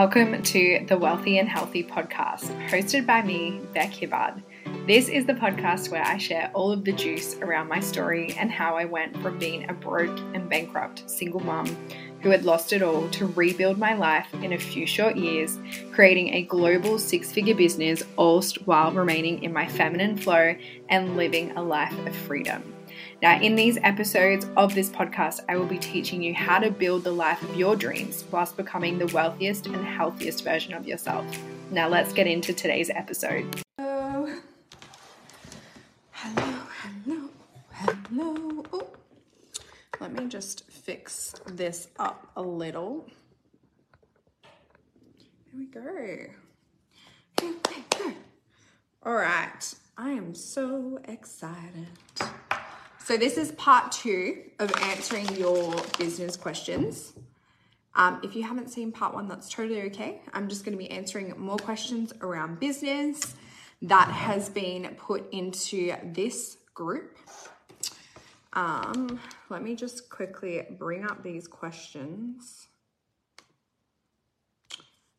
Welcome to the Wealthy and Healthy podcast, hosted by me, Bek Hibbard. This is the podcast where I share all of the juice around my story and how I went from being a broke and bankrupt single mom who had lost it all to rebuild my life in a few short years, creating a global six figure business, all while remaining in my feminine flow and living a life of freedom. Now, in these episodes of this podcast, I will be teaching you how to build the life of your dreams whilst becoming the wealthiest and healthiest version of yourself. Now, let's get into today's episode. Hello, hello, hello, hello. Oh, let me just fix this up a little. Here we go. We go. All right, I am so excited. So this is part two of answering your business questions. Um, if you haven't seen part one, that's totally okay. I'm just going to be answering more questions around business that has been put into this group. Um, let me just quickly bring up these questions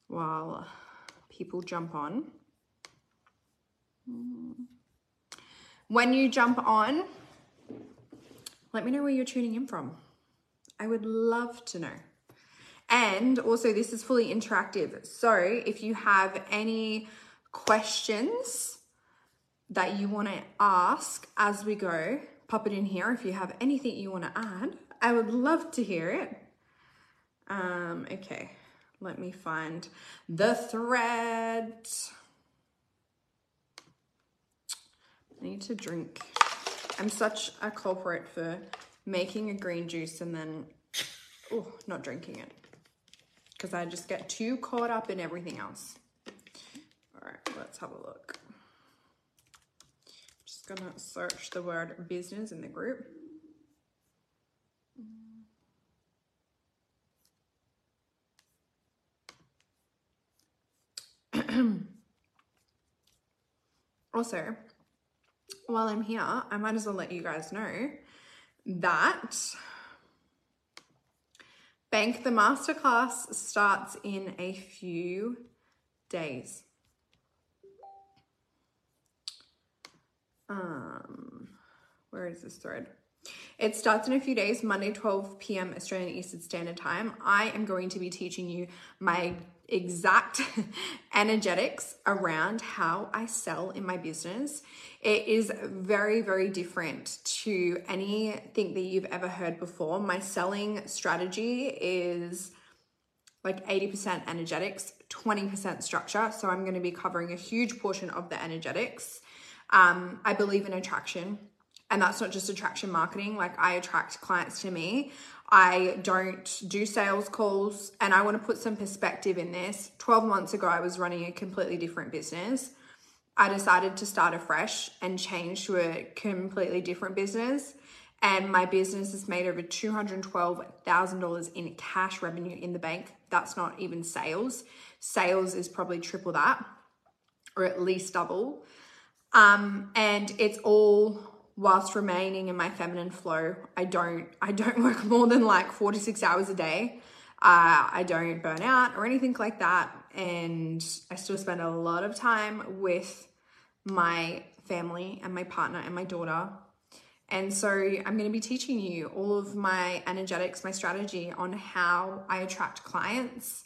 while people jump on. When you jump on, let me know where you're tuning in from. I would love to know. And also, this is fully interactive. So, if you have any questions that you want to ask as we go, pop it in here. If you have anything you want to add, I would love to hear it. Um, okay, let me find the thread. I need to drink I'm such a culprit for making a green juice and then oh, not drinking it because I just get too caught up in everything else. All right, let's have a look. Just gonna search the word business in the group. also, while I'm here, I might as well let you guys know that Bank the Masterclass starts in a few days. Um, where is this thread? It starts in a few days, Monday, 12 p.m. Australian Eastern Standard Time. I am going to be teaching you my exact energetics around how I sell in my business. It is very, very different to anything that you've ever heard before. My selling strategy is like 80% energetics, 20% structure. So I'm going to be covering a huge portion of the energetics. Um, I believe in attraction. And that's not just attraction marketing. Like I attract clients to me. I don't do sales calls. And I want to put some perspective in this. 12 months ago, I was running a completely different business. I decided to start afresh and change to a completely different business. And my business has made over $212,000 in cash revenue in the bank. That's not even sales. Sales is probably triple that, or at least double. Um, and it's all whilst remaining in my feminine flow. I don't I don't work more than like 46 hours a day. Uh, I don't burn out or anything like that. And I still spend a lot of time with my family and my partner and my daughter. And so I'm going to be teaching you all of my energetics, my strategy on how I attract clients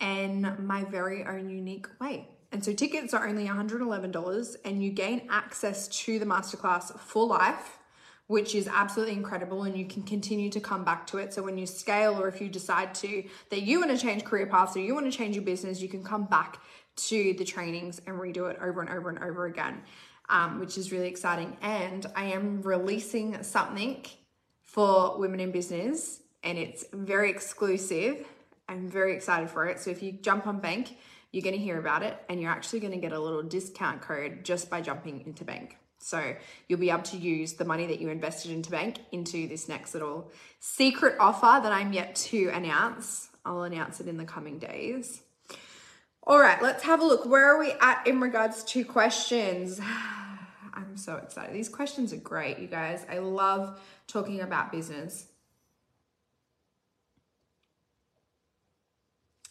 in my very own unique way. And so tickets are only $111 and you gain access to the masterclass for life, which is absolutely incredible. And you can continue to come back to it. So when you scale or if you decide to, that you want to change career paths or you want to change your business, you can come back to the trainings and redo it over and over and over again, um, which is really exciting. And I am releasing something for women in business and it's very exclusive. I'm very excited for it. So if you jump on Bank, you're going to hear about it and you're actually going to get a little discount code just by jumping into bank. So you'll be able to use the money that you invested into bank into this next little secret offer that I'm yet to announce. I'll announce it in the coming days. All right, let's have a look. Where are we at in regards to questions? I'm so excited. These questions are great, you guys. I love talking about business.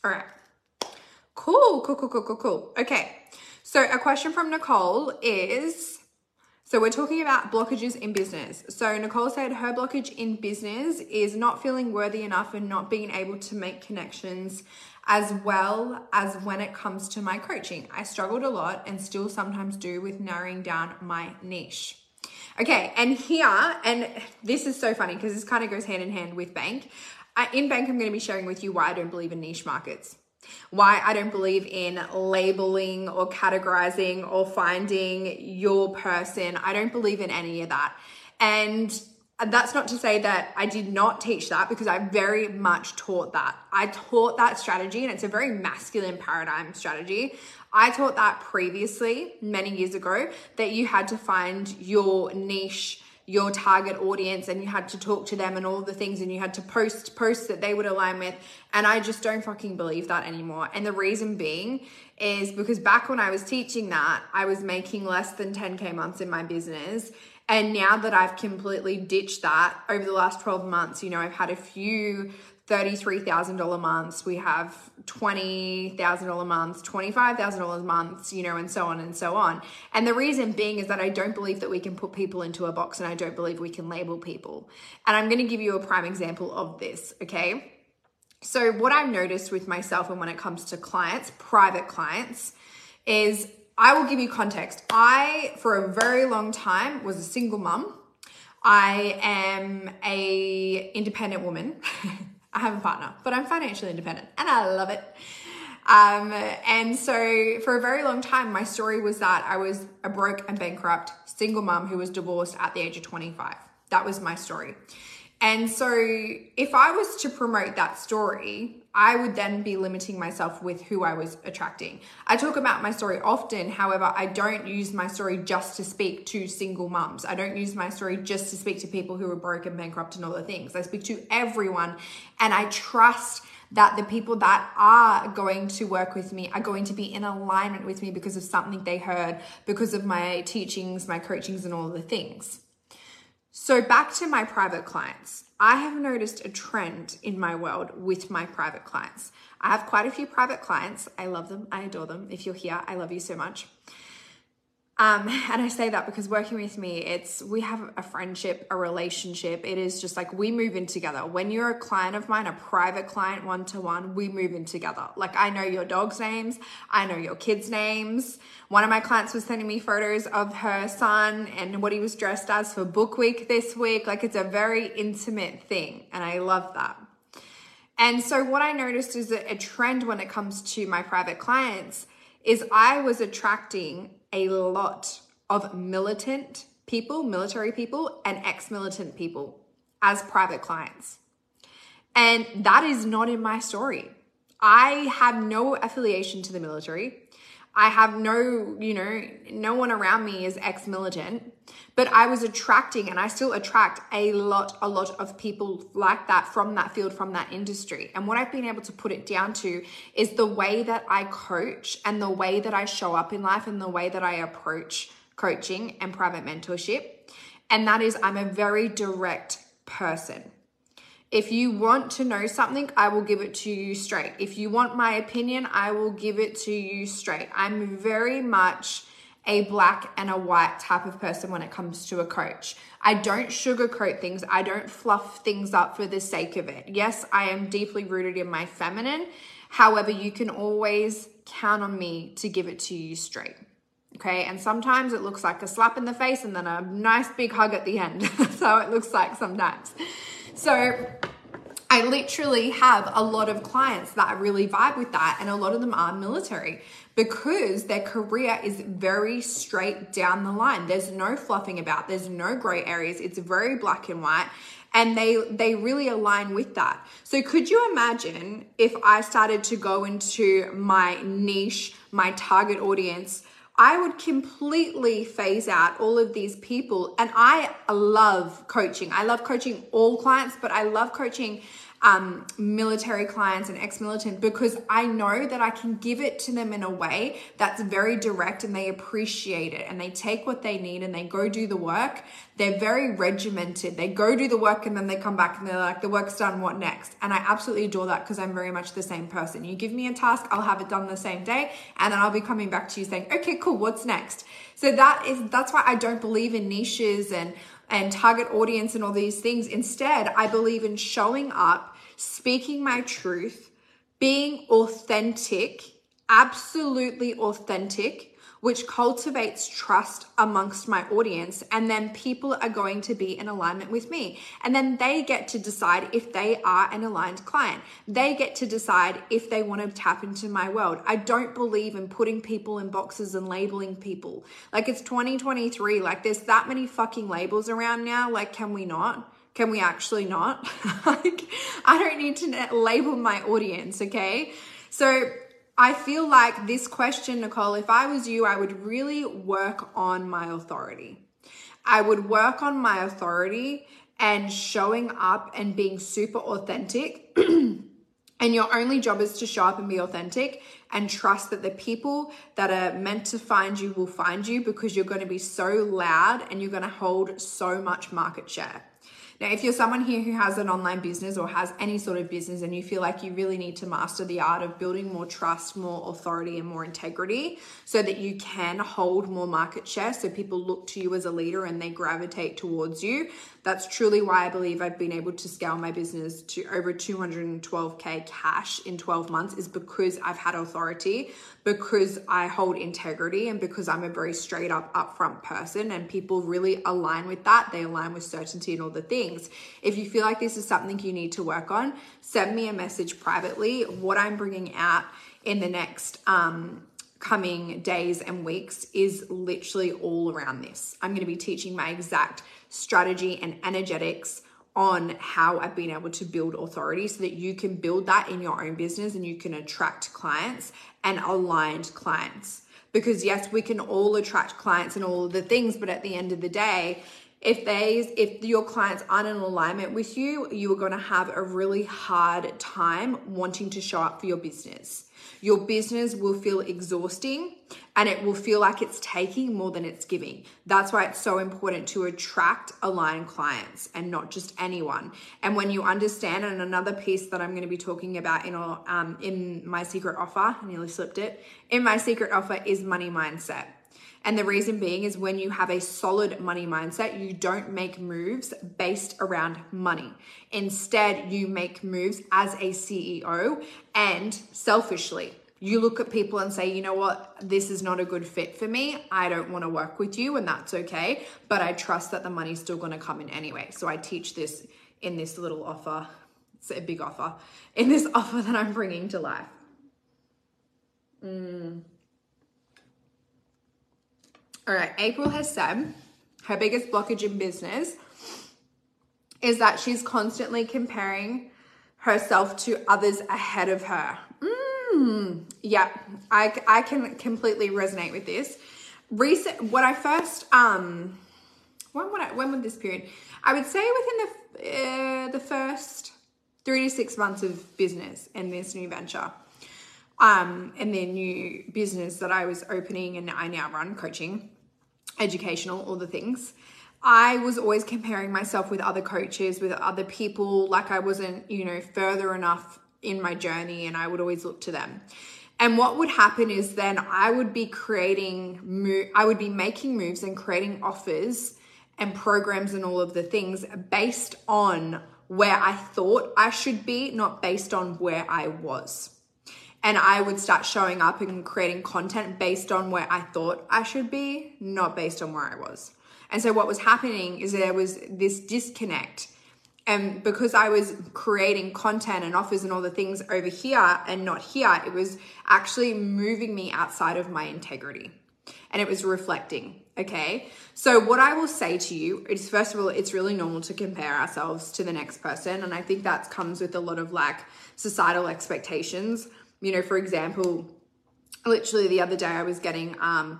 All right. Cool, cool, cool, cool, cool, cool. Okay. So a question from Nicole is so we're talking about blockages in business. So Nicole said her blockage in business is not feeling worthy enough and not being able to make connections as well as when it comes to my coaching. I struggled a lot and still sometimes do with narrowing down my niche. Okay, and here, and this is so funny because this kind of goes hand in hand with bank. in bank, I'm going to be sharing with you why I don't believe in niche markets why I don't believe in labeling or categorizing or finding your person. I don't believe in any of that. And that's not to say that I did not teach that because I very much taught that. I taught that strategy and it's a very masculine paradigm strategy. I taught that previously many years ago that you had to find your niche your target audience and you had to talk to them and all the things and you had to post posts that they would align with and I just don't fucking believe that anymore. And the reason being is because back when I was teaching that, I was making less than 10k months in my business and now that I've completely ditched that over the last 12 months, you know, I've had a few $33,000 months, we have $20,000 months, $25,000 months, you know, and so on and so on. And the reason being is that I don't believe that we can put people into a box and I don't believe we can label people. And I'm going to give you a prime example of this, okay? So, what I've noticed with myself and when it comes to clients, private clients, is I will give you context. I, for a very long time, was a single mum. I am a independent woman. I have a partner, but I'm financially independent and I love it. Um, and so for a very long time, my story was that I was a broke and bankrupt single mom who was divorced at the age of 25. That was my story. And so if I was to promote that story, I would then be limiting myself with who I was attracting. I talk about my story often, however, I don't use my story just to speak to single mums. I don't use my story just to speak to people who are broken, bankrupt, and all the things. I speak to everyone, and I trust that the people that are going to work with me are going to be in alignment with me because of something they heard, because of my teachings, my coachings, and all the things. So, back to my private clients. I have noticed a trend in my world with my private clients. I have quite a few private clients. I love them. I adore them. If you're here, I love you so much. Um, and I say that because working with me, it's we have a friendship, a relationship. It is just like we move in together. When you're a client of mine, a private client one to one, we move in together. Like I know your dog's names, I know your kids' names. One of my clients was sending me photos of her son and what he was dressed as for book week this week. Like it's a very intimate thing, and I love that. And so, what I noticed is a trend when it comes to my private clients is I was attracting a lot of militant people, military people, and ex militant people as private clients. And that is not in my story. I have no affiliation to the military. I have no, you know, no one around me is ex militant, but I was attracting and I still attract a lot, a lot of people like that from that field, from that industry. And what I've been able to put it down to is the way that I coach and the way that I show up in life and the way that I approach coaching and private mentorship. And that is, I'm a very direct person. If you want to know something, I will give it to you straight. If you want my opinion, I will give it to you straight. I'm very much a black and a white type of person when it comes to a coach. I don't sugarcoat things, I don't fluff things up for the sake of it. Yes, I am deeply rooted in my feminine. However, you can always count on me to give it to you straight. Okay, and sometimes it looks like a slap in the face and then a nice big hug at the end. That's how it looks like sometimes. So I literally have a lot of clients that really vibe with that, and a lot of them are military because their career is very straight down the line. There's no fluffing about, there's no gray areas, it's very black and white. And they they really align with that. So could you imagine if I started to go into my niche, my target audience, I would completely phase out all of these people. And I love coaching. I love coaching all clients, but I love coaching um, military clients and ex-militant because I know that I can give it to them in a way that's very direct and they appreciate it and they take what they need and they go do the work. They're very regimented. They go do the work and then they come back and they're like, the work's done, what next? And I absolutely adore that because I'm very much the same person. You give me a task, I'll have it done the same day and then I'll be coming back to you saying, okay, cool, what's next? So that is that's why I don't believe in niches and and target audience and all these things. Instead, I believe in showing up, speaking my truth, being authentic, absolutely authentic, which cultivates trust amongst my audience. And then people are going to be in alignment with me. And then they get to decide if they are an aligned client. They get to decide if they want to tap into my world. I don't believe in putting people in boxes and labeling people. Like it's 2023. Like there's that many fucking labels around now. Like, can we not? Can we actually not? like, I don't need to label my audience, okay? So I feel like this question, Nicole, if I was you, I would really work on my authority. I would work on my authority and showing up and being super authentic. and your only job is to show up and be authentic and trust that the people that are meant to find you will find you because you're going to be so loud and you're going to hold so much market share. Now, if you're someone here who has an online business or has any sort of business and you feel like you really need to master the art of building more trust, more authority, and more integrity so that you can hold more market share, so people look to you as a leader and they gravitate towards you, that's truly why I believe I've been able to scale my business to over 212K cash in 12 months, is because I've had authority, because I hold integrity, and because I'm a very straight up, upfront person. And people really align with that. They align with certainty and all the things. If you feel like this is something you need to work on, send me a message privately. What I'm bringing out in the next um, coming days and weeks is literally all around this. I'm going to be teaching my exact strategy and energetics on how I've been able to build authority so that you can build that in your own business and you can attract clients and aligned clients. Because yes, we can all attract clients and all of the things, but at the end of the day, if they if your clients aren't in alignment with you, you are going to have a really hard time wanting to show up for your business. Your business will feel exhausting and it will feel like it's taking more than it's giving. That's why it's so important to attract aligned clients and not just anyone. And when you understand, and another piece that I'm going to be talking about in um, in my secret offer, I nearly slipped it. In my secret offer is money mindset. And the reason being is when you have a solid money mindset, you don't make moves based around money. Instead, you make moves as a CEO and selfishly. You look at people and say, you know what, this is not a good fit for me. I don't want to work with you, and that's okay. But I trust that the money's still going to come in anyway. So I teach this in this little offer. It's a big offer. In this offer that I'm bringing to life. Mm. All right, April has said her biggest blockage in business is that she's constantly comparing herself to others ahead of her. Mm, yeah, I, I can completely resonate with this. Recent, what I first, um, when would I, when would this period? I would say within the uh, the first three to six months of business in this new venture, um, and their new business that I was opening and I now run coaching educational, all the things. I was always comparing myself with other coaches, with other people, like I wasn't, you know, further enough in my journey, and I would always look to them. And what would happen is then I would be creating, I would be making moves and creating offers and programs and all of the things based on where I thought I should be, not based on where I was and I would start showing up and creating content based on where I thought I should be, not based on where I was. And so what was happening is there was this disconnect. And because I was creating content and offers and all the things over here and not here, it was actually moving me outside of my integrity. And it was reflecting. Okay. So, what I will say to you is first of all, it's really normal to compare ourselves to the next person. And I think that comes with a lot of like societal expectations you know, for example, literally the other day I was getting um,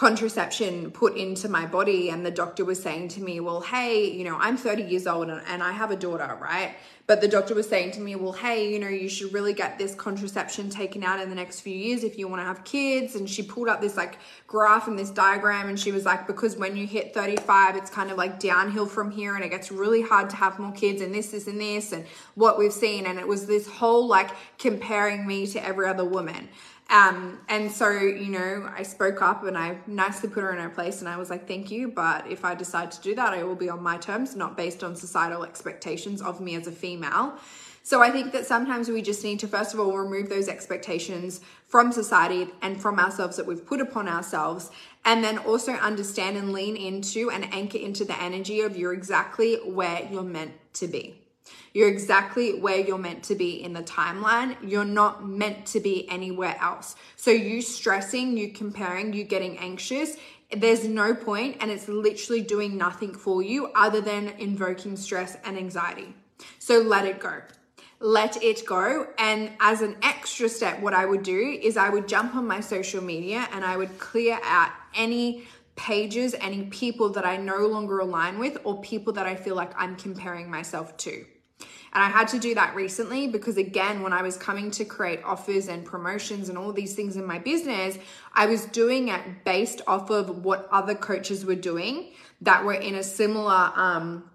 contraception put into my body and the doctor was saying to me well hey you know i'm 30 years old and, i have a daughter right? But the doctor was saying to me well hey you know you should really get this contraception taken out in the next few years if you want to have kids and she pulled up this like graph and this diagram and she was like because when you hit 35 it's kind of like downhill from here and it gets really hard to have more kids and this this and this and what we've seen and it was this whole like comparing me to every other woman um, and so, you know, I spoke up and I nicely put her in her place and I was like, thank you. But if I decide to do that, I will be on my terms, not based on societal expectations of me as a female. So I think that sometimes we just need to, first of all, remove those expectations from society and from ourselves that we've put upon ourselves. And then also understand and lean into and anchor into the energy of you're exactly where you're meant to be. You're exactly where you're meant to be in the timeline. You're not meant to be anywhere else. So, you stressing, you comparing, you getting anxious, there's no point and it's literally doing nothing for you other than invoking stress and anxiety. So, let it go. Let it go. And as an extra step, what I would do is I would jump on my social media and I would clear out any pages, any people that I no longer align with, or people that I feel like I'm comparing myself to. And I had to do that recently because, again, when I was coming to create offers and promotions and all these things in my business, I was doing it based off of what other coaches were doing that were in a similar, um,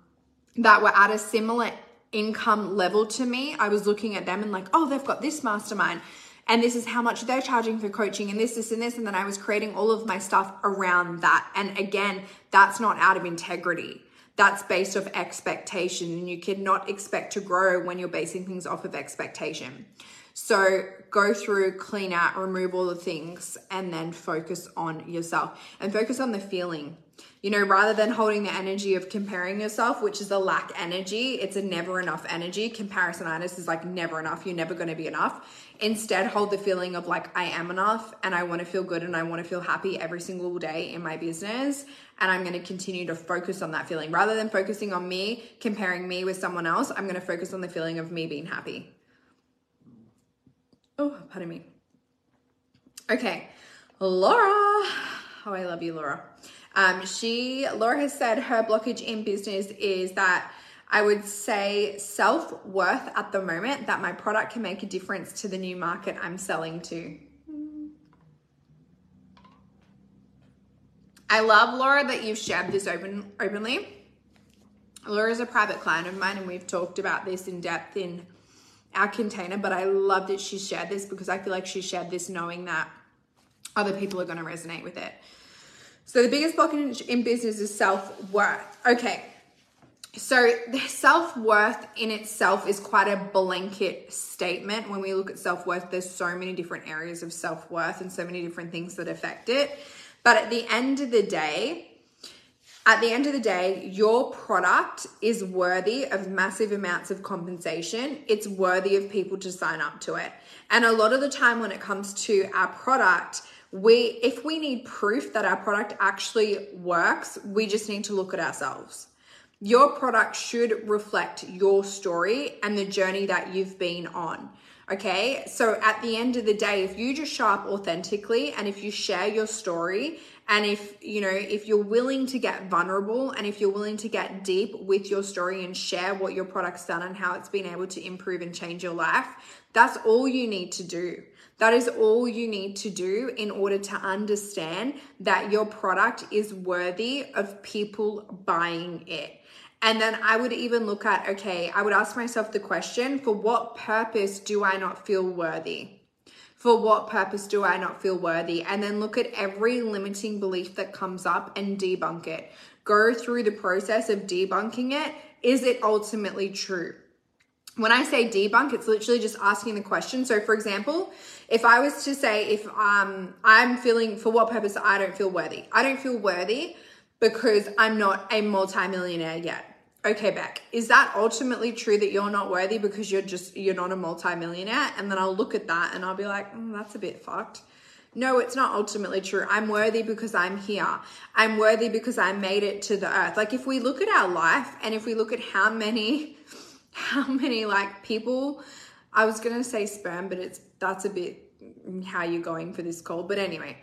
that were at a similar income level to me. I was looking at them and like, oh, they've got this mastermind and this is how much they're charging for coaching and this, this, and this. And then I was creating all of my stuff around that. And again, that's not out of integrity that's based off expectation and you cannot expect to grow when you're basing things off of expectation. So go through, clean out, remove all the things, and then focus on yourself and focus on the feeling. You know, rather than holding the energy of comparing yourself, which is a lack energy, it's a never enough energy. Comparisonitis is like never enough. You're never going to be enough. Instead, hold the feeling of like, I am enough and I want to feel good and I want to feel happy every single day in my business. And I'm going to continue to focus on that feeling rather than focusing on me, comparing me with someone else. I'm going to focus on the feeling of me being happy. Oh, pardon me. Okay, Laura. Oh, I love you, Laura. Um, she, Laura has said her blockage in business is that I would say self worth at the moment that my product can make a difference to the new market I'm selling to. I love Laura that you've shared this open openly. Laura is a private client of mine, and we've talked about this in depth in our container. But I love that she shared this because I feel like she shared this knowing that other people are going to resonate with it. So the biggest blockage in business is self worth. Okay, so, self worth in itself is quite a blanket statement. When we look at self worth, there's so many different areas of self worth and so many different things that affect it. But at the end of the day, at the end of the day, your product is worthy of massive amounts of compensation. It's worthy of people to sign up to it. And a lot of the time, when it comes to our product, we if we need proof that our product actually works, we just need to look at ourselves your product should reflect your story and the journey that you've been on. Okay, so at the end of the day, if you just show up authentically and if you share your story, and if you know, if you're willing to get vulnerable and if you're willing to get deep with your story and share what your product's done and how it's been able to improve and change your life, that's all you need to do. That is all you need to do in order to understand that your product is worthy of people buying it. And then I would even look at okay, I would ask myself the question for what purpose do I not feel worthy? For what purpose do I not feel worthy? And then look at every limiting belief that comes up and debunk it. Go through the process of debunking it. Is it ultimately true? When I say debunk, it's literally just asking the question. So, for example, if I was to say, if um, I'm feeling, for what purpose I don't feel worthy? I don't feel worthy because I'm not a multimillionaire yet okay, Bek, is that ultimately true that you're not worthy because you're just, you're not a multimillionaire? And then I'll look at that and I'll be like, mm, that's a bit fucked. No, it's not ultimately true. I'm worthy because I'm here. I'm worthy because I made it to the earth. Like if we look at our life and if we look at how many, how many like people, I was going to say sperm, but it's, that's a bit how you're going for this call. But anyway,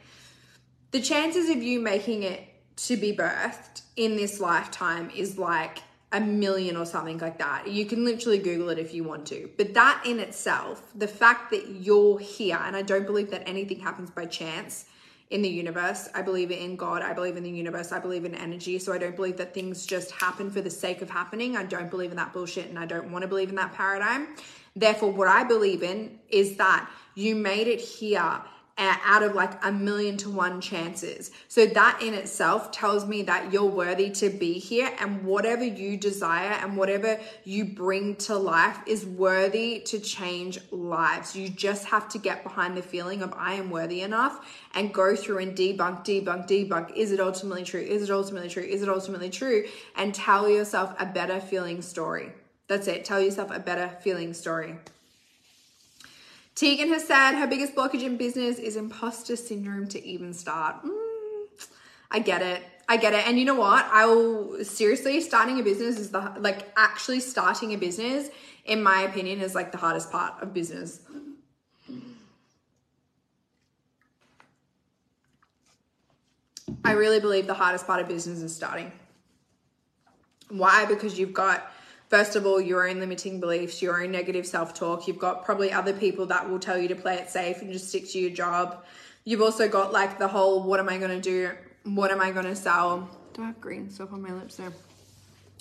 the chances of you making it to be birthed in this lifetime is like a million or something like that. You can literally Google it if you want to. But that in itself, the fact that you're here, and I don't believe that anything happens by chance in the universe. I believe in God. I believe in the universe. I believe in energy. So I don't believe that things just happen for the sake of happening. I don't believe in that bullshit and I don't want to believe in that paradigm. Therefore, what I believe in is that you made it here out of like a million to one chances. So that in itself tells me that you're worthy to be here and whatever you desire and whatever you bring to life is worthy to change lives. You just have to get behind the feeling of I am worthy enough and go through and debunk, debunk, debunk. Is it ultimately true? Is it ultimately true? Is it ultimately true? And tell yourself a better feeling story. That's it. Tell yourself a better feeling story. Tegan has said her biggest blockage in business is imposter syndrome to even start. Mm, I get it. I get it. And you know what? I will seriously starting a business is the like actually starting a business, in my opinion, is like the hardest part of business. I really believe the hardest part of business is starting. Why? Because you've got first of all, your own limiting beliefs, your own negative self talk. You've got probably other people that will tell you to play it safe and just stick to your job. You've also got like the whole what am I going to do? What am I going to sell? Do I have green stuff on my lips there?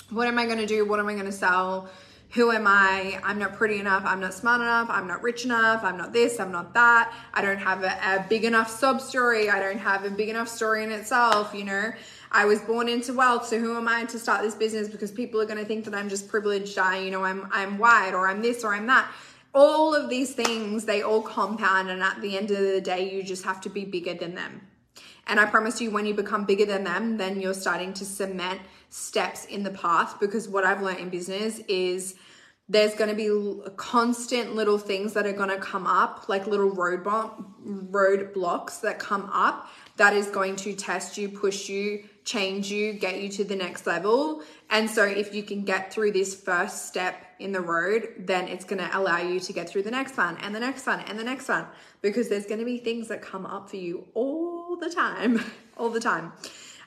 What am I going to do? What am I going to sell? Who am I? I'm not pretty enough. I'm not smart enough. I'm not rich enough. I'm not this. I'm not that. I don't have a, a big enough sub story. I don't have a big enough story in itself, you know? I was born into wealth, so who am I to start this business because people are going to think that I'm just privileged, I, you know, I'm I'm white or I'm this or I'm that. All of these things, they all compound and at the end of the day you just have to be bigger than them. And I promise you when you become bigger than them, then you're starting to cement steps in the path because what I've learned in business is there's going to be constant little things that are going to come up like little road road blocks that come up that is going to test you push you change you, get you to the next level. And so if you can get through this first step in the road, then it's going to allow you to get through the next one and the next one and the next one because there's going to be things that come up for you all the time, all the time.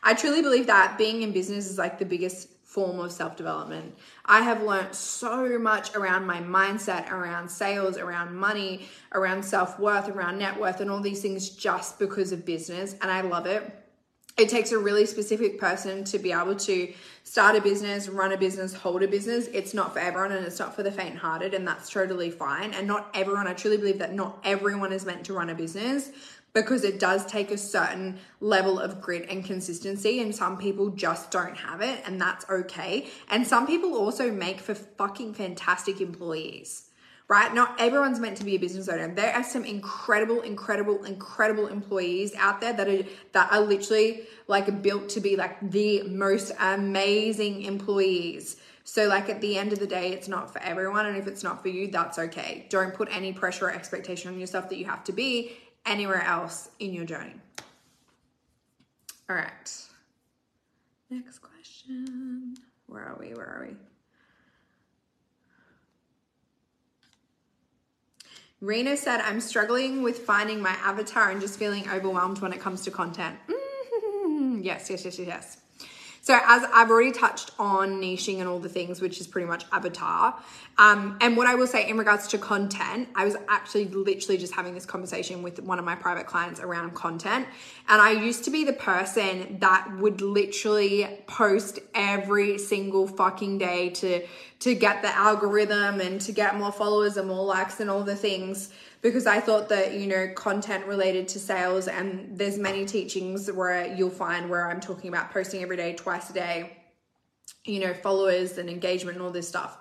I truly believe that being in business is like the biggest form of self development. I have learned so much around my mindset, around sales, around money, around self worth, around net worth, and all these things just because of business. And I love it it takes a really specific person to be able to start a business, run a business, hold a business. It's not for everyone and it's not for the faint hearted, and that's totally fine. And not everyone, I truly believe that not everyone is meant to run a business because it does take a certain level of grit and consistency, and some people just don't have it, and that's okay. And some people also make for fucking fantastic employees right? Not everyone's meant to be a business owner. There are some incredible, incredible, incredible employees out there that are that are literally like built to be like the most amazing employees. So like at the end of the day, it's not for everyone, and if it's not for you, that's okay. Don't put any pressure or expectation on yourself that you have to be anywhere else in your journey. All right. Next question. Where are we? Where are we? Rena said, I'm struggling with finding my avatar and just feeling overwhelmed when it comes to content. Mm-hmm. Yes, yes, yes, yes. So as I've already touched on niching and all the things, which is pretty much avatar. Um, and what I will say in regards to content, I was actually literally just having this conversation with one of my private clients around content. And I used to be the person that would literally post every single fucking day to to get the algorithm and to get more followers and more likes and all the things because I thought that, you know, content related to sales and there's many teachings where you'll find where I'm talking about posting every day, twice a day, you know, followers and engagement and all this stuff.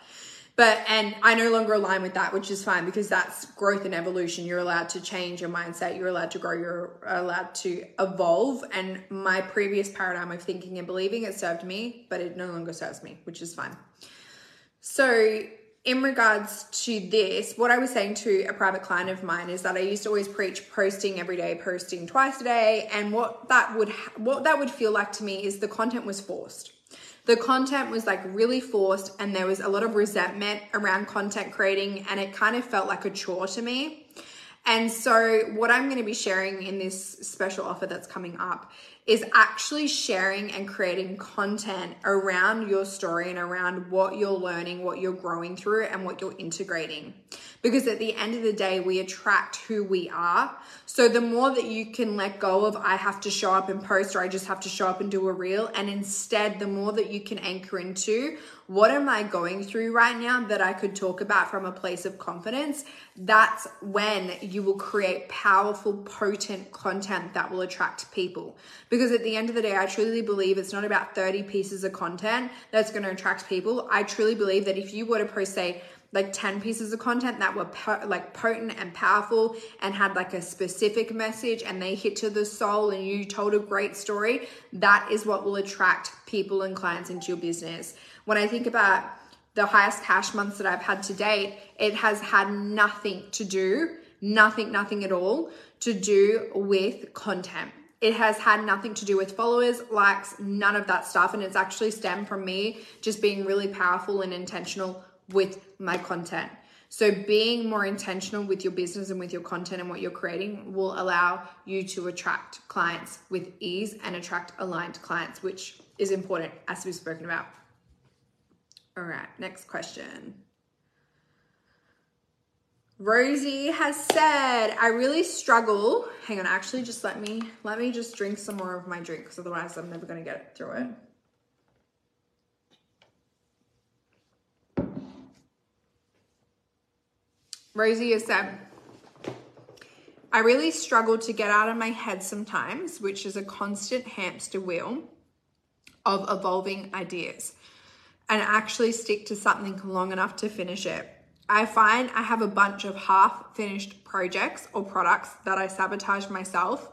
But, and I no longer align with that, which is fine because that's growth and evolution. You're allowed to change your mindset. You're allowed to grow. You're allowed to evolve. And my previous paradigm of thinking and believing it served me, but it no longer serves me, which is fine. So in regards to this, what I was saying to a private client of mine is that I used to always preach posting every day, posting twice a day, and what that would what that would feel like to me is the content was forced. The content was like really forced and there was a lot of resentment around content creating and it kind of felt like a chore to me. And so, what I'm going to be sharing in this special offer that's coming up is actually sharing and creating content around your story and around what you're learning, what you're growing through, and what you're integrating. Because at the end of the day, we attract who we are. So the more that you can let go of, I have to show up and post, or I just have to show up and do a reel, and instead, the more that you can anchor into, what am I going through right now that I could talk about from a place of confidence? That's when you will create powerful, potent content that will attract people. Because at the end of the day, I truly believe it's not about 30 pieces of content that's going to attract people. I truly believe that if you were to post, say, like 10 pieces of content that were po- like potent and powerful and had like a specific message and they hit to the soul and you told a great story, that is what will attract people and clients into your business. When I think about the highest cash months that I've had to date, it has had nothing to do, nothing, nothing at all to do with content. It has had nothing to do with followers, likes, none of that stuff. And it's actually stemmed from me just being really powerful and intentional with my content. So, being more intentional with your business and with your content and what you're creating will allow you to attract clients with ease and attract aligned clients, which is important as we've spoken about. All right, next question. Rosie has said, I really struggle. Hang on, actually just let me let me just drink some more of my drink because otherwise I'm never gonna get through it. Rosie has said, I really struggle to get out of my head sometimes, which is a constant hamster wheel of evolving ideas and actually stick to something long enough to finish it. I find I have a bunch of half finished projects or products that I sabotage myself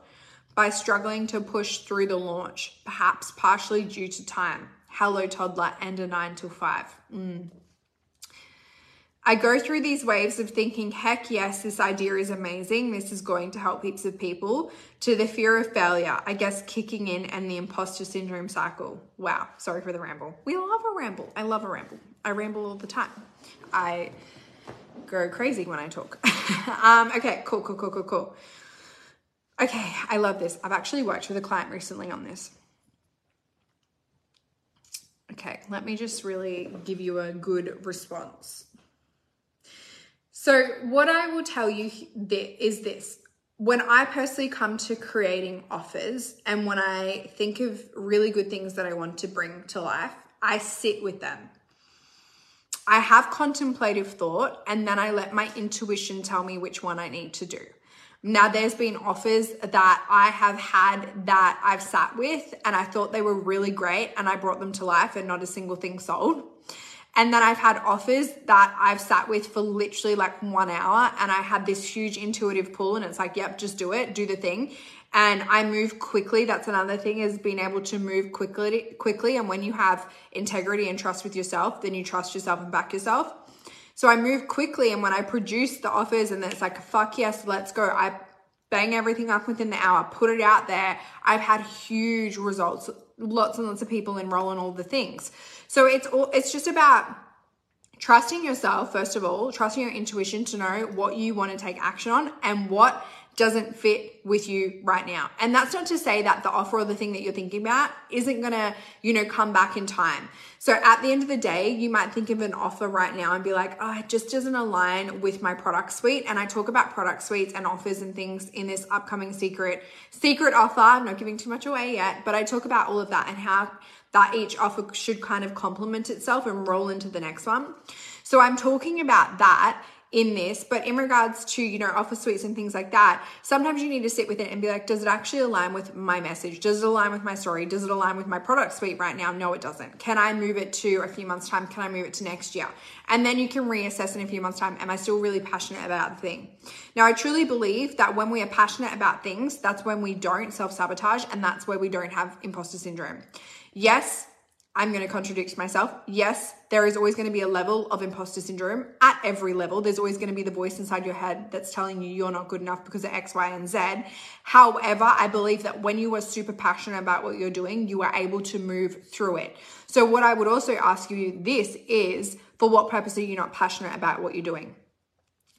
by struggling to push through the launch, perhaps partially due to time. Hello, toddler, and a nine to five. Mm. I go through these waves of thinking, heck yes, this idea is amazing. This is going to help heaps of people, to the fear of failure, I guess, kicking in and the imposter syndrome cycle. Wow, sorry for the ramble. We love a ramble. I love a ramble. I ramble all the time. I go crazy when I talk. um, okay, cool, cool, cool, cool, cool. Okay, I love this. I've actually worked with a client recently on this. Okay, let me just really give you a good response. So, what I will tell you is this when I personally come to creating offers and when I think of really good things that I want to bring to life, I sit with them. I have contemplative thought and then I let my intuition tell me which one I need to do. Now, there's been offers that I have had that I've sat with and I thought they were really great and I brought them to life and not a single thing sold. And then I've had offers that I've sat with for literally like one hour and I had this huge intuitive pull and it's like, yep, just do it, do the thing. And I move quickly. That's another thing is being able to move quickly quickly. And when you have integrity and trust with yourself, then you trust yourself and back yourself. So I move quickly and when I produce the offers and it's like, fuck yes, let's go. I bang everything up within the hour, put it out there. I've had huge results. Lots and lots of people enroll in all the things. So it's all, it's just about trusting yourself, first of all, trusting your intuition to know what you want to take action on and what doesn't fit with you right now. And that's not to say that the offer or the thing that you're thinking about isn't going to, you know, come back in time. So at the end of the day, you might think of an offer right now and be like, oh, it just doesn't align with my product suite. And I talk about product suites and offers and things in this upcoming secret, secret offer. I'm not giving too much away yet, but I talk about all of that and how that each offer should kind of complement itself and roll into the next one. So I'm talking about that in this, but in regards to, you know, offer suites and things like that, sometimes you need to sit with it and be like, does it actually align with my message? Does it align with my story? Does it align with my product suite right now? No, it doesn't. Can I move it to a few months' time? Can I move it to next year? And then you can reassess in a few months' time, am I still really passionate about the thing? Now, I truly believe that when we are passionate about things, that's when we don't self sabotage and that's where we don't have imposter syndrome. Yes, I'm going to contradict myself. Yes, there is always going to be a level of imposter syndrome at every level. There's always going to be the voice inside your head that's telling you you're not good enough because of X, Y, and Z. However, I believe that when you are super passionate about what you're doing, you are able to move through it. So, what I would also ask you this is for what purpose are you not passionate about what you're doing?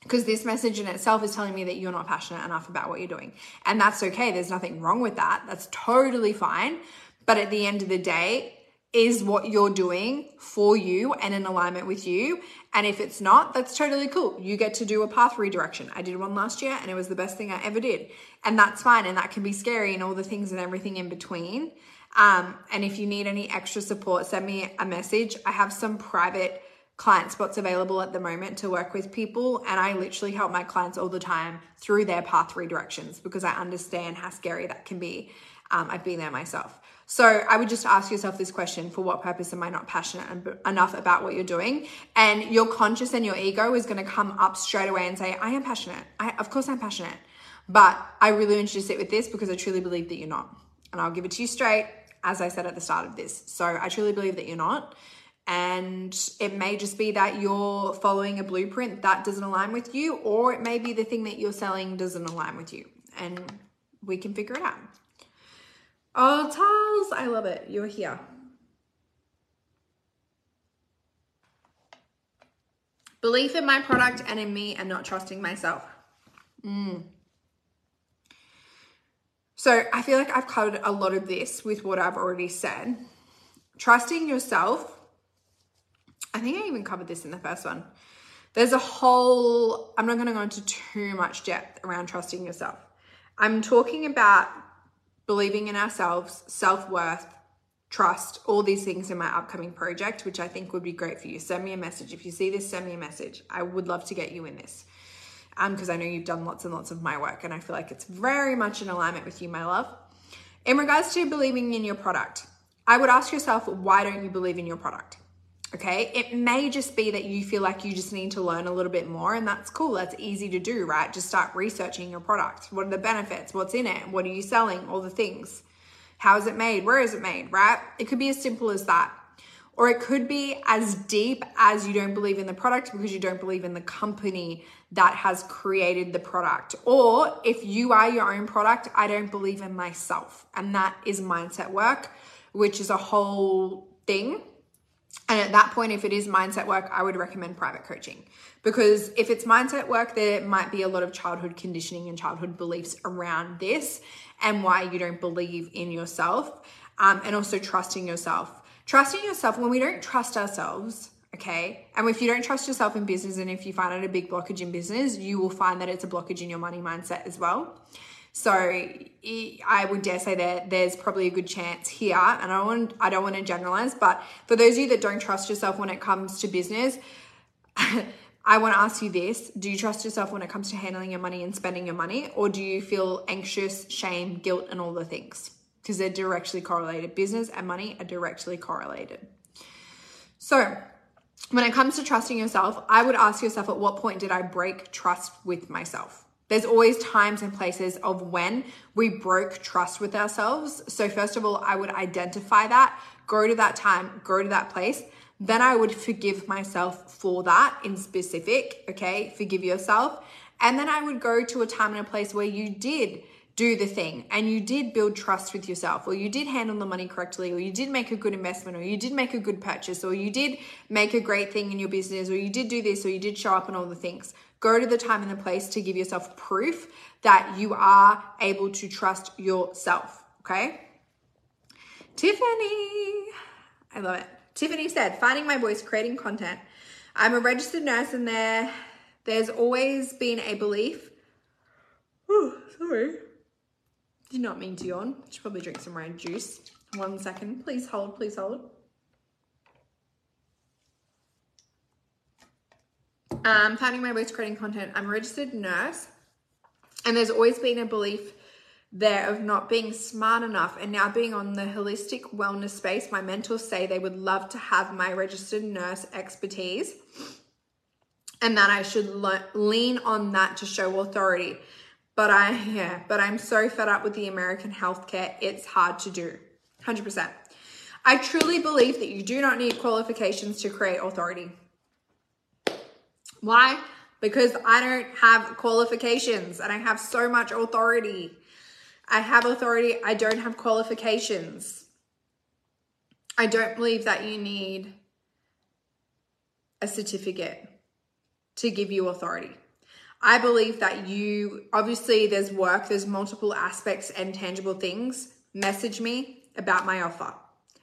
because this message in itself is telling me that you're not passionate enough about what you're doing. And that's okay. There's nothing wrong with that. That's totally fine. But at the end of the day, is what you're doing for you and in alignment with you. And if it's not, that's totally cool. You get to do a path redirection. I did one last year and it was the best thing I ever did. And that's fine. And that can be scary and all the things and everything in between. Um, and if you need any extra support, send me a message. I have some private client spots available at the moment to work with people. And I literally help my clients all the time through their path redirections because I understand how scary that can be. Um, I've been there myself. So I would just ask yourself this question for what purpose am I not passionate enough about what you're doing? And your conscious and your ego is going to come up straight away and say, I am passionate. I, of course I'm passionate. But I really want you to sit with this because I truly believe that you're not. And I'll give it to you straight, as I said at the start of this. So I truly believe that you're not. And it may just be that you're following a blueprint that doesn't align with you, or it may be the thing that you're selling doesn't align with you. And we can figure it out. Oh, Charles, I love it. You're here. Belief in my product and in me and not trusting myself. Mm. So I feel like I've covered a lot of this with what I've already said. Trusting yourself. I think I even covered this in the first one. There's a whole, I'm not going to go into too much depth around trusting yourself. I'm talking about believing in ourselves, self worth, trust, all these things in my upcoming project, which I think would be great for you. Send me a message. If you see this, send me a message. I would love to get you in this because um, I know you've done lots and lots of my work and I feel like it's very much in alignment with you, my love. In regards to believing in your product, I would ask yourself, why don't you believe in your product? Okay, it may just be that you feel like you just need to learn a little bit more, and that's cool. That's easy to do, right? Just start researching your product. What are the benefits? What's in it? What are you selling? All the things. How is it made? Where is it made, right? It could be as simple as that. Or it could be as deep as you don't believe in the product because you don't believe in the company that has created the product. Or if you are your own product, I don't believe in myself. And that is mindset work, which is a whole thing and at that point, if it is mindset work, I would recommend private coaching because if it's mindset work, there might be a lot of childhood conditioning and childhood beliefs around this and why you don't believe in yourself um, and also trusting yourself. Trusting yourself, when we don't trust ourselves, okay, and if you don't trust yourself in business and if you find it a big blockage in business, you will find that it's a blockage in your money mindset as well. So I would dare say that there's probably a good chance here, and I don't want I don't want to generalize, but for those of you that don't trust yourself when it comes to business, I want to ask you this: Do you trust yourself when it comes to handling your money and spending your money, or do you feel anxious, shame, guilt, and all the things? Because they're directly correlated. Business and money are directly correlated. So when it comes to trusting yourself, I would ask yourself at what point did I break trust with myself? There's always times and places of when we broke trust with ourselves. So, first of all, I would identify that, go to that time, go to that place. Then I would forgive myself for that in specific, okay? Forgive yourself. And then I would go to a time and a place where you did do the thing and you did build trust with yourself or you did handle the money correctly or you did make a good investment or you did make a good purchase or you did make a great thing in your business or you did do this or you did show up and all the things Go to the time and the place to give yourself proof that you are able to trust yourself. Okay. Tiffany, I love it. Tiffany said, finding my voice, creating content. I'm a registered nurse, and there, there's always been a belief. Oh, sorry. Did not mean to yawn. Should probably drink some red juice. One second. Please hold, please hold. Um, finding my way to creating content. I'm a registered nurse, and there's always been a belief there of not being smart enough. And now being on the holistic wellness space, my mentors say they would love to have my registered nurse expertise and that I should le- lean on that to show authority. But I, yeah, but I'm so fed up with the American healthcare, it's hard to do. 100%. I truly believe that you do not need qualifications to create authority. Why? Because I don't have qualifications and I have so much authority. I have authority, I don't have qualifications. I don't believe that you need a certificate to give you authority. I believe that you obviously there's work, there's multiple aspects and tangible things. Message me about my offer.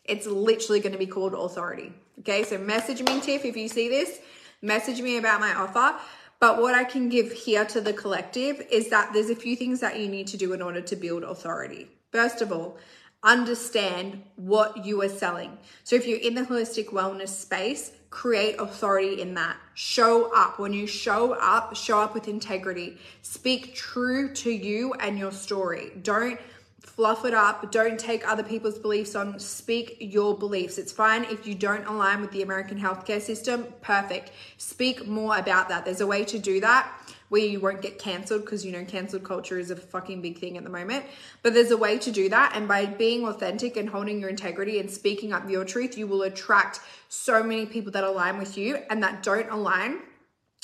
It's literally going to be called authority. Okay, so message me, Tiff, if you see this. Message me about my offer. But what I can give here to the collective is that there's a few things that you need to do in order to build authority. First of all, understand what you are selling. So if you're in the holistic wellness space, create authority in that. Show up. When you show up, show up with integrity. Speak true to you and your story. Don't fluff it up. Don't take other people's beliefs on. Speak your beliefs. It's fine if you don't align with the American healthcare system. Perfect. Speak more about that. There's a way to do that where you won't get cancelled because you know cancelled culture is a fucking big thing at the moment. But there's a way to do that. And by being authentic and holding your integrity and speaking up your truth, you will attract so many people that align with you and that don't align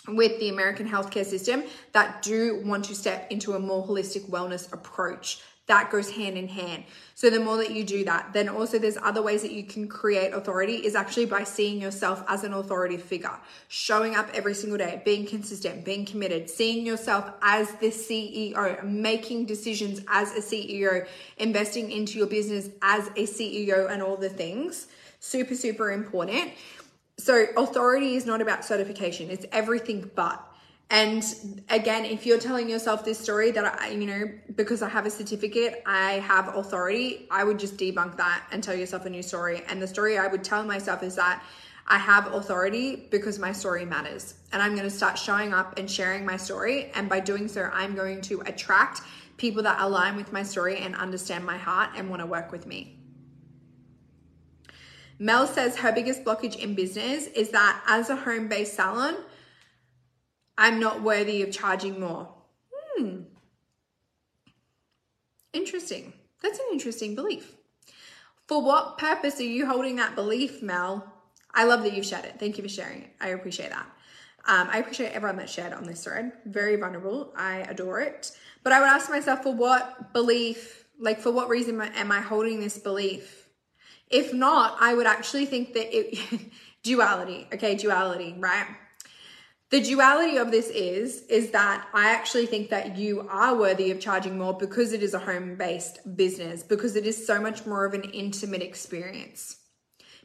with the American healthcare system that do want to step into a more holistic wellness approach that goes hand in hand. So the more that you do that, then also there's other ways that you can create authority is actually by seeing yourself as an authority figure, showing up every single day, being consistent, being committed, seeing yourself as the CEO, making decisions as a CEO, investing into your business as a CEO and all the things. Super, super important. So authority is not about certification. It's everything but. And again, if you're telling yourself this story that I, you know, because I have a certificate, I have authority, I would just debunk that and tell yourself a new story. And the story I would tell myself is that I have authority because my story matters. And I'm going to start showing up and sharing my story. And by doing so, I'm going to attract people that align with my story and understand my heart and want to work with me. Mel says her biggest blockage in business is that as a home based salon, I'm not worthy of charging more. Hmm. Interesting. That's an interesting belief. For what purpose are you holding that belief, Mel? I love that you've shared it. Thank you for sharing it. I appreciate that. Um, I appreciate everyone that shared on this thread. Very vulnerable. I adore it. But I would ask myself, for what belief, like for what reason am I holding this belief? If not, I would actually think that it, duality, okay, duality, right? The duality of this is is that i actually think that you are worthy of charging more because it is a home-based business because it is so much more of an intimate experience.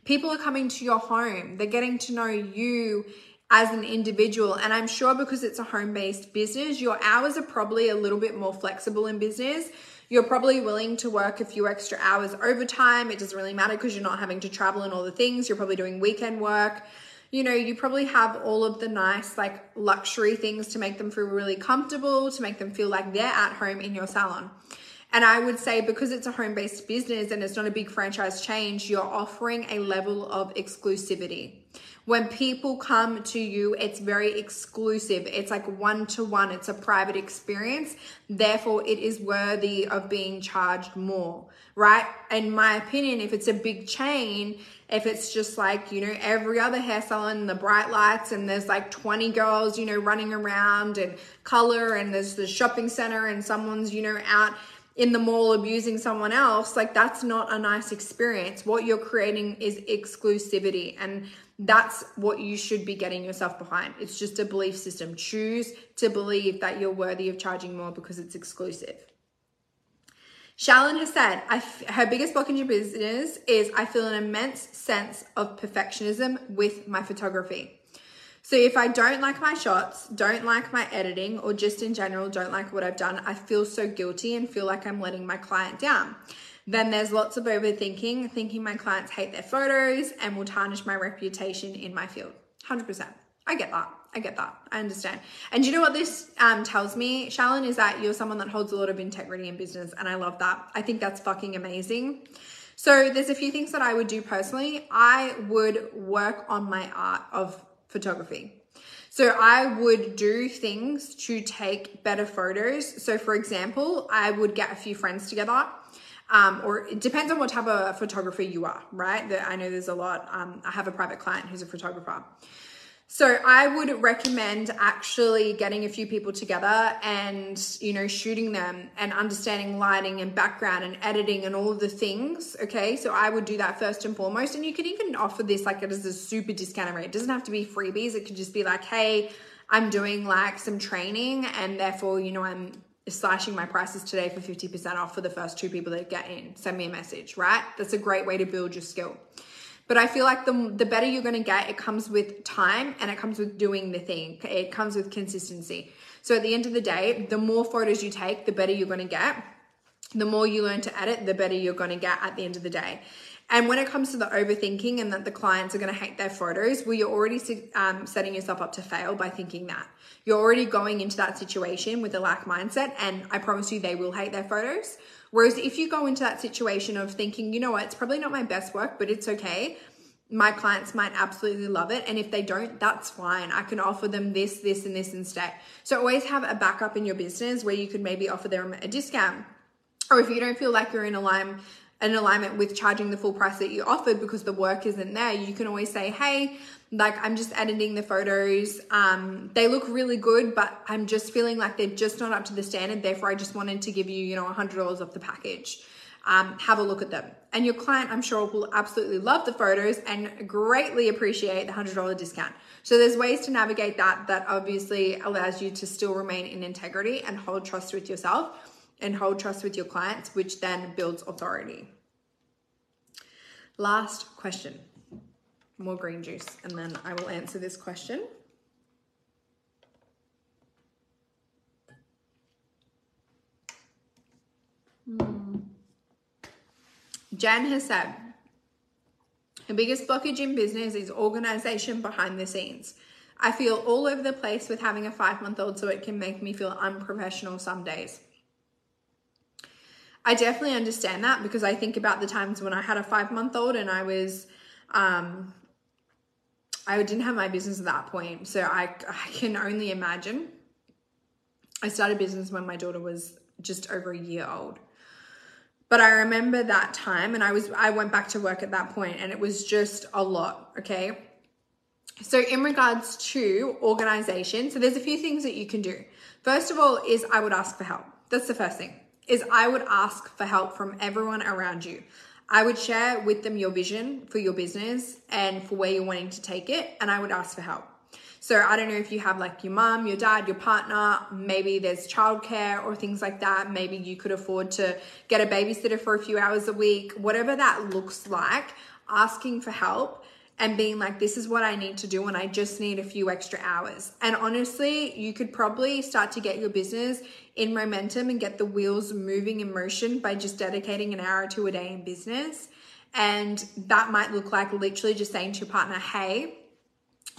People are coming to your home. They're getting to know you as an individual. And i'm sure because it's a home-based business your hours are probably a little bit more flexible in business. You're probably willing to work a few extra hours overtime. It doesn't really matter because you're not having to travel and all the things. You're probably doing weekend work you know, you probably have all of the nice, like luxury things to make them feel really comfortable, to make them feel like they're at home in your salon. And I would say because it's a home based business and it's not a big franchise change, you're offering a level of exclusivity. When people come to you, it's very exclusive. It's like one to one, it's a private experience. Therefore, it is worthy of being charged more, right? In my opinion, if it's a big chain, if it's just like, you know, every other hair salon, the bright lights, and there's like 20 girls, you know, running around and color, and there's the shopping center, and someone's, you know, out in the mall abusing someone else, like that's not a nice experience. What you're creating is exclusivity, and that's what you should be getting yourself behind. It's just a belief system. Choose to believe that you're worthy of charging more because it's exclusive. Shalyn has said, her biggest block in your business is I feel an immense sense of perfectionism with my photography. So if I don't like my shots, don't like my editing, or just in general don't like what I've done, I feel so guilty and feel like I'm letting my client down. Then there's lots of overthinking, thinking my clients hate their photos and will tarnish my reputation in my field. 100%. I get that. I get that. I understand. And you know what this um, tells me, Shalyn, is that you're someone that holds a lot of integrity in business. And I love that. I think that's fucking amazing. So there's a few things that I would do personally. I would work on my art of photography. So I would do things to take better photos. So for example, I would get a few friends together. Um, or it depends on what type of photographer you are, right? That I know there's a lot. Um, I have a private client who's a photographer. So I would recommend actually getting a few people together and, you know, shooting them and understanding lighting and background and editing and all of the things. Okay. So I would do that first and foremost. And you could even offer this like it is a super discounted rate. It doesn't have to be freebies. It could just be like, hey, I'm doing like some training and therefore, you know, I'm slashing my prices today for 50% off for the first two people that get in. Send me a message, right? That's a great way to build your skill. But I feel like the, the better you're going to get, it comes with time and it comes with doing the thing. It comes with consistency. So at the end of the day, the more photos you take, the better you're going to get. The more you learn to edit, the better you're going to get at the end of the day. And when it comes to the overthinking and that the clients are going to hate their photos, well, you're already um, setting yourself up to fail by thinking that. You're already going into that situation with a lack mindset, and I promise you, they will hate their photos. Whereas if you go into that situation of thinking, you know what, it's probably not my best work, but it's okay. My clients might absolutely love it. And if they don't, that's fine. I can offer them this, this, and this instead. So always have a backup in your business where you could maybe offer them a discount. Or if you don't feel like you're in alignment an alignment with charging the full price that you offered because the work isn't there, you can always say, hey, like I'm just editing the photos. Um, they look really good, but I'm just feeling like they're just not up to the standard. Therefore, I just wanted to give you, you know, a $100 off the package. Um, have a look at them. And your client, I'm sure, will absolutely love the photos and greatly appreciate the $100 discount. So there's ways to navigate that that obviously allows you to still remain in integrity and hold trust with yourself and hold trust with your clients, which then builds authority. Last question. More green juice, and then I will answer this question. Mm. Jen has said, the biggest blockage in business is organization behind the scenes. I feel all over the place with having a five month old, so it can make me feel unprofessional some days. I definitely understand that because I think about the times when I had a five month old and I was, um, I didn't have my business at that point. So I, I can only imagine. I started business when my daughter was just over a year old. But I remember that time and I was I went back to work at that point and it was just a lot, okay? So in regards to organization, so there's a few things that you can do. First of all is I would ask for help. That's the first thing is I would ask for help from everyone around you. I would share with them your vision for your business and for where you're wanting to take it, and I would ask for help. So I don't know if you have like your mom, your dad, your partner, maybe there's childcare or things like that. Maybe you could afford to get a babysitter for a few hours a week, whatever that looks like, asking for help and being like, this is what I need to do, and I just need a few extra hours. And honestly, you could probably start to get your business in momentum and get the wheels moving in motion by just dedicating an hour to a day in business. And that might look like literally just saying to your partner, hey,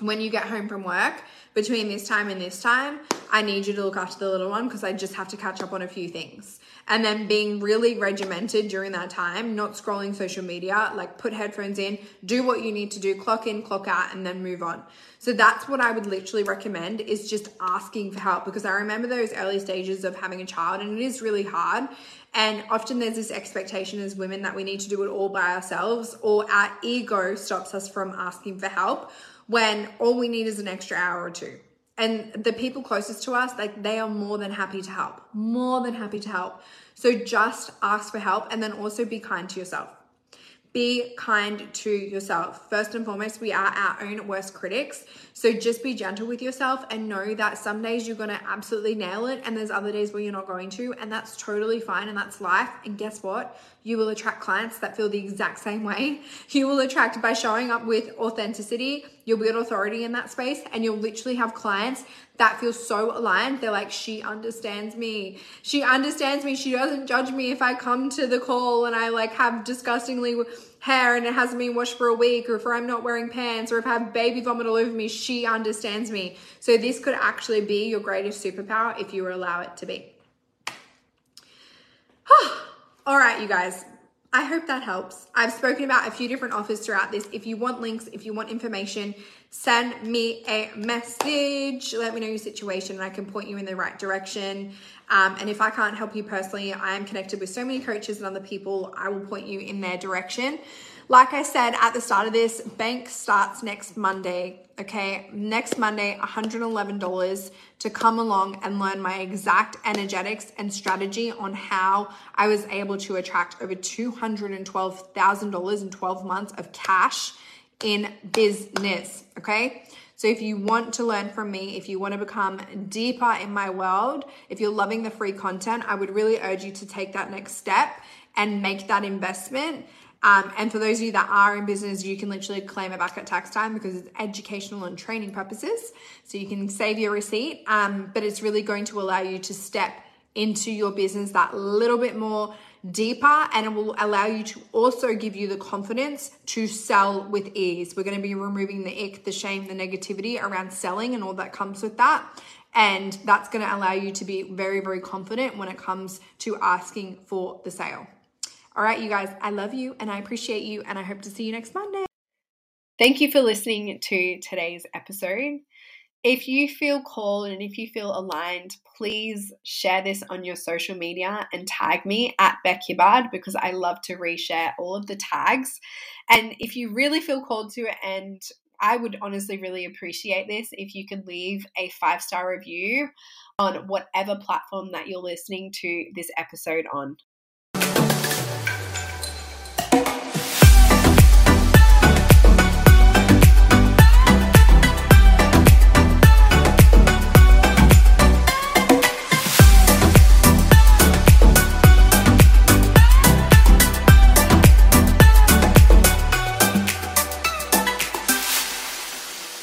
when you get home from work, between this time and this time, I need you to look after the little one because I just have to catch up on a few things. And then being really regimented during that time, not scrolling social media, like put headphones in, do what you need to do, clock in, clock out, and then move on. So that's what I would literally recommend is just asking for help because I remember those early stages of having a child and it is really hard. And often there's this expectation as women that we need to do it all by ourselves or our ego stops us from asking for help when all we need is an extra hour or two. And the people closest to us, like they are more than happy to help, more than happy to help. So just ask for help and then also be kind to yourself. Be kind to yourself. First and foremost, we are our own worst critics. So just be gentle with yourself and know that some days you're going to absolutely nail it and there's other days where you're not going to. And that's totally fine and that's life. And guess what? You will attract clients that feel the exact same way. You will attract by showing up with authenticity. You'll build authority in that space and you'll literally have clients that feel so aligned. They're like, she understands me. She understands me. She doesn't judge me if I come to the call and I like have disgustingly hair and it hasn't been washed for a week or if I'm not wearing pants or if I have baby vomit all over me. She understands me. So this could actually be your greatest superpower if you allow it to be. all right, you guys. I hope that helps. I've spoken about a few different offers throughout this. If you want links, if you want information, send me a message. Let me know your situation and I can point you in the right direction. Um, and if I can't help you personally, I am connected with so many coaches and other people. I will point you in their direction. Like I said at the start of this, bank starts next Monday. Okay, next Monday, $111 to come along and learn my exact energetics and strategy on how I was able to attract over $212,000 in 12 months of cash in business. Okay, So if you want to learn from me, if you want to become deeper in my world, if you're loving the free content, I would really urge you to take that next step and make that investment. Um, and for those of you that are in business, you can literally claim it back at tax time because it's educational and training purposes. So you can save your receipt, um, but it's really going to allow you to step into your business that little bit more deeper and it will allow you to also give you the confidence to sell with ease. We're going to be removing the ick, the shame, the negativity around selling and all that comes with that. And that's going to allow you to be very, very confident when it comes to asking for the sale. All right, you guys, I love you and I appreciate you, and I hope to see you next Monday. Thank you for listening to today's episode. If you feel called and if you feel aligned, please share this on your social media and tag me at Bek Hibbard because I love to reshare all of the tags. And if you really feel called to it, and I would honestly really appreciate this if you could leave a five star review on whatever platform that you're listening to this episode on. Thank you.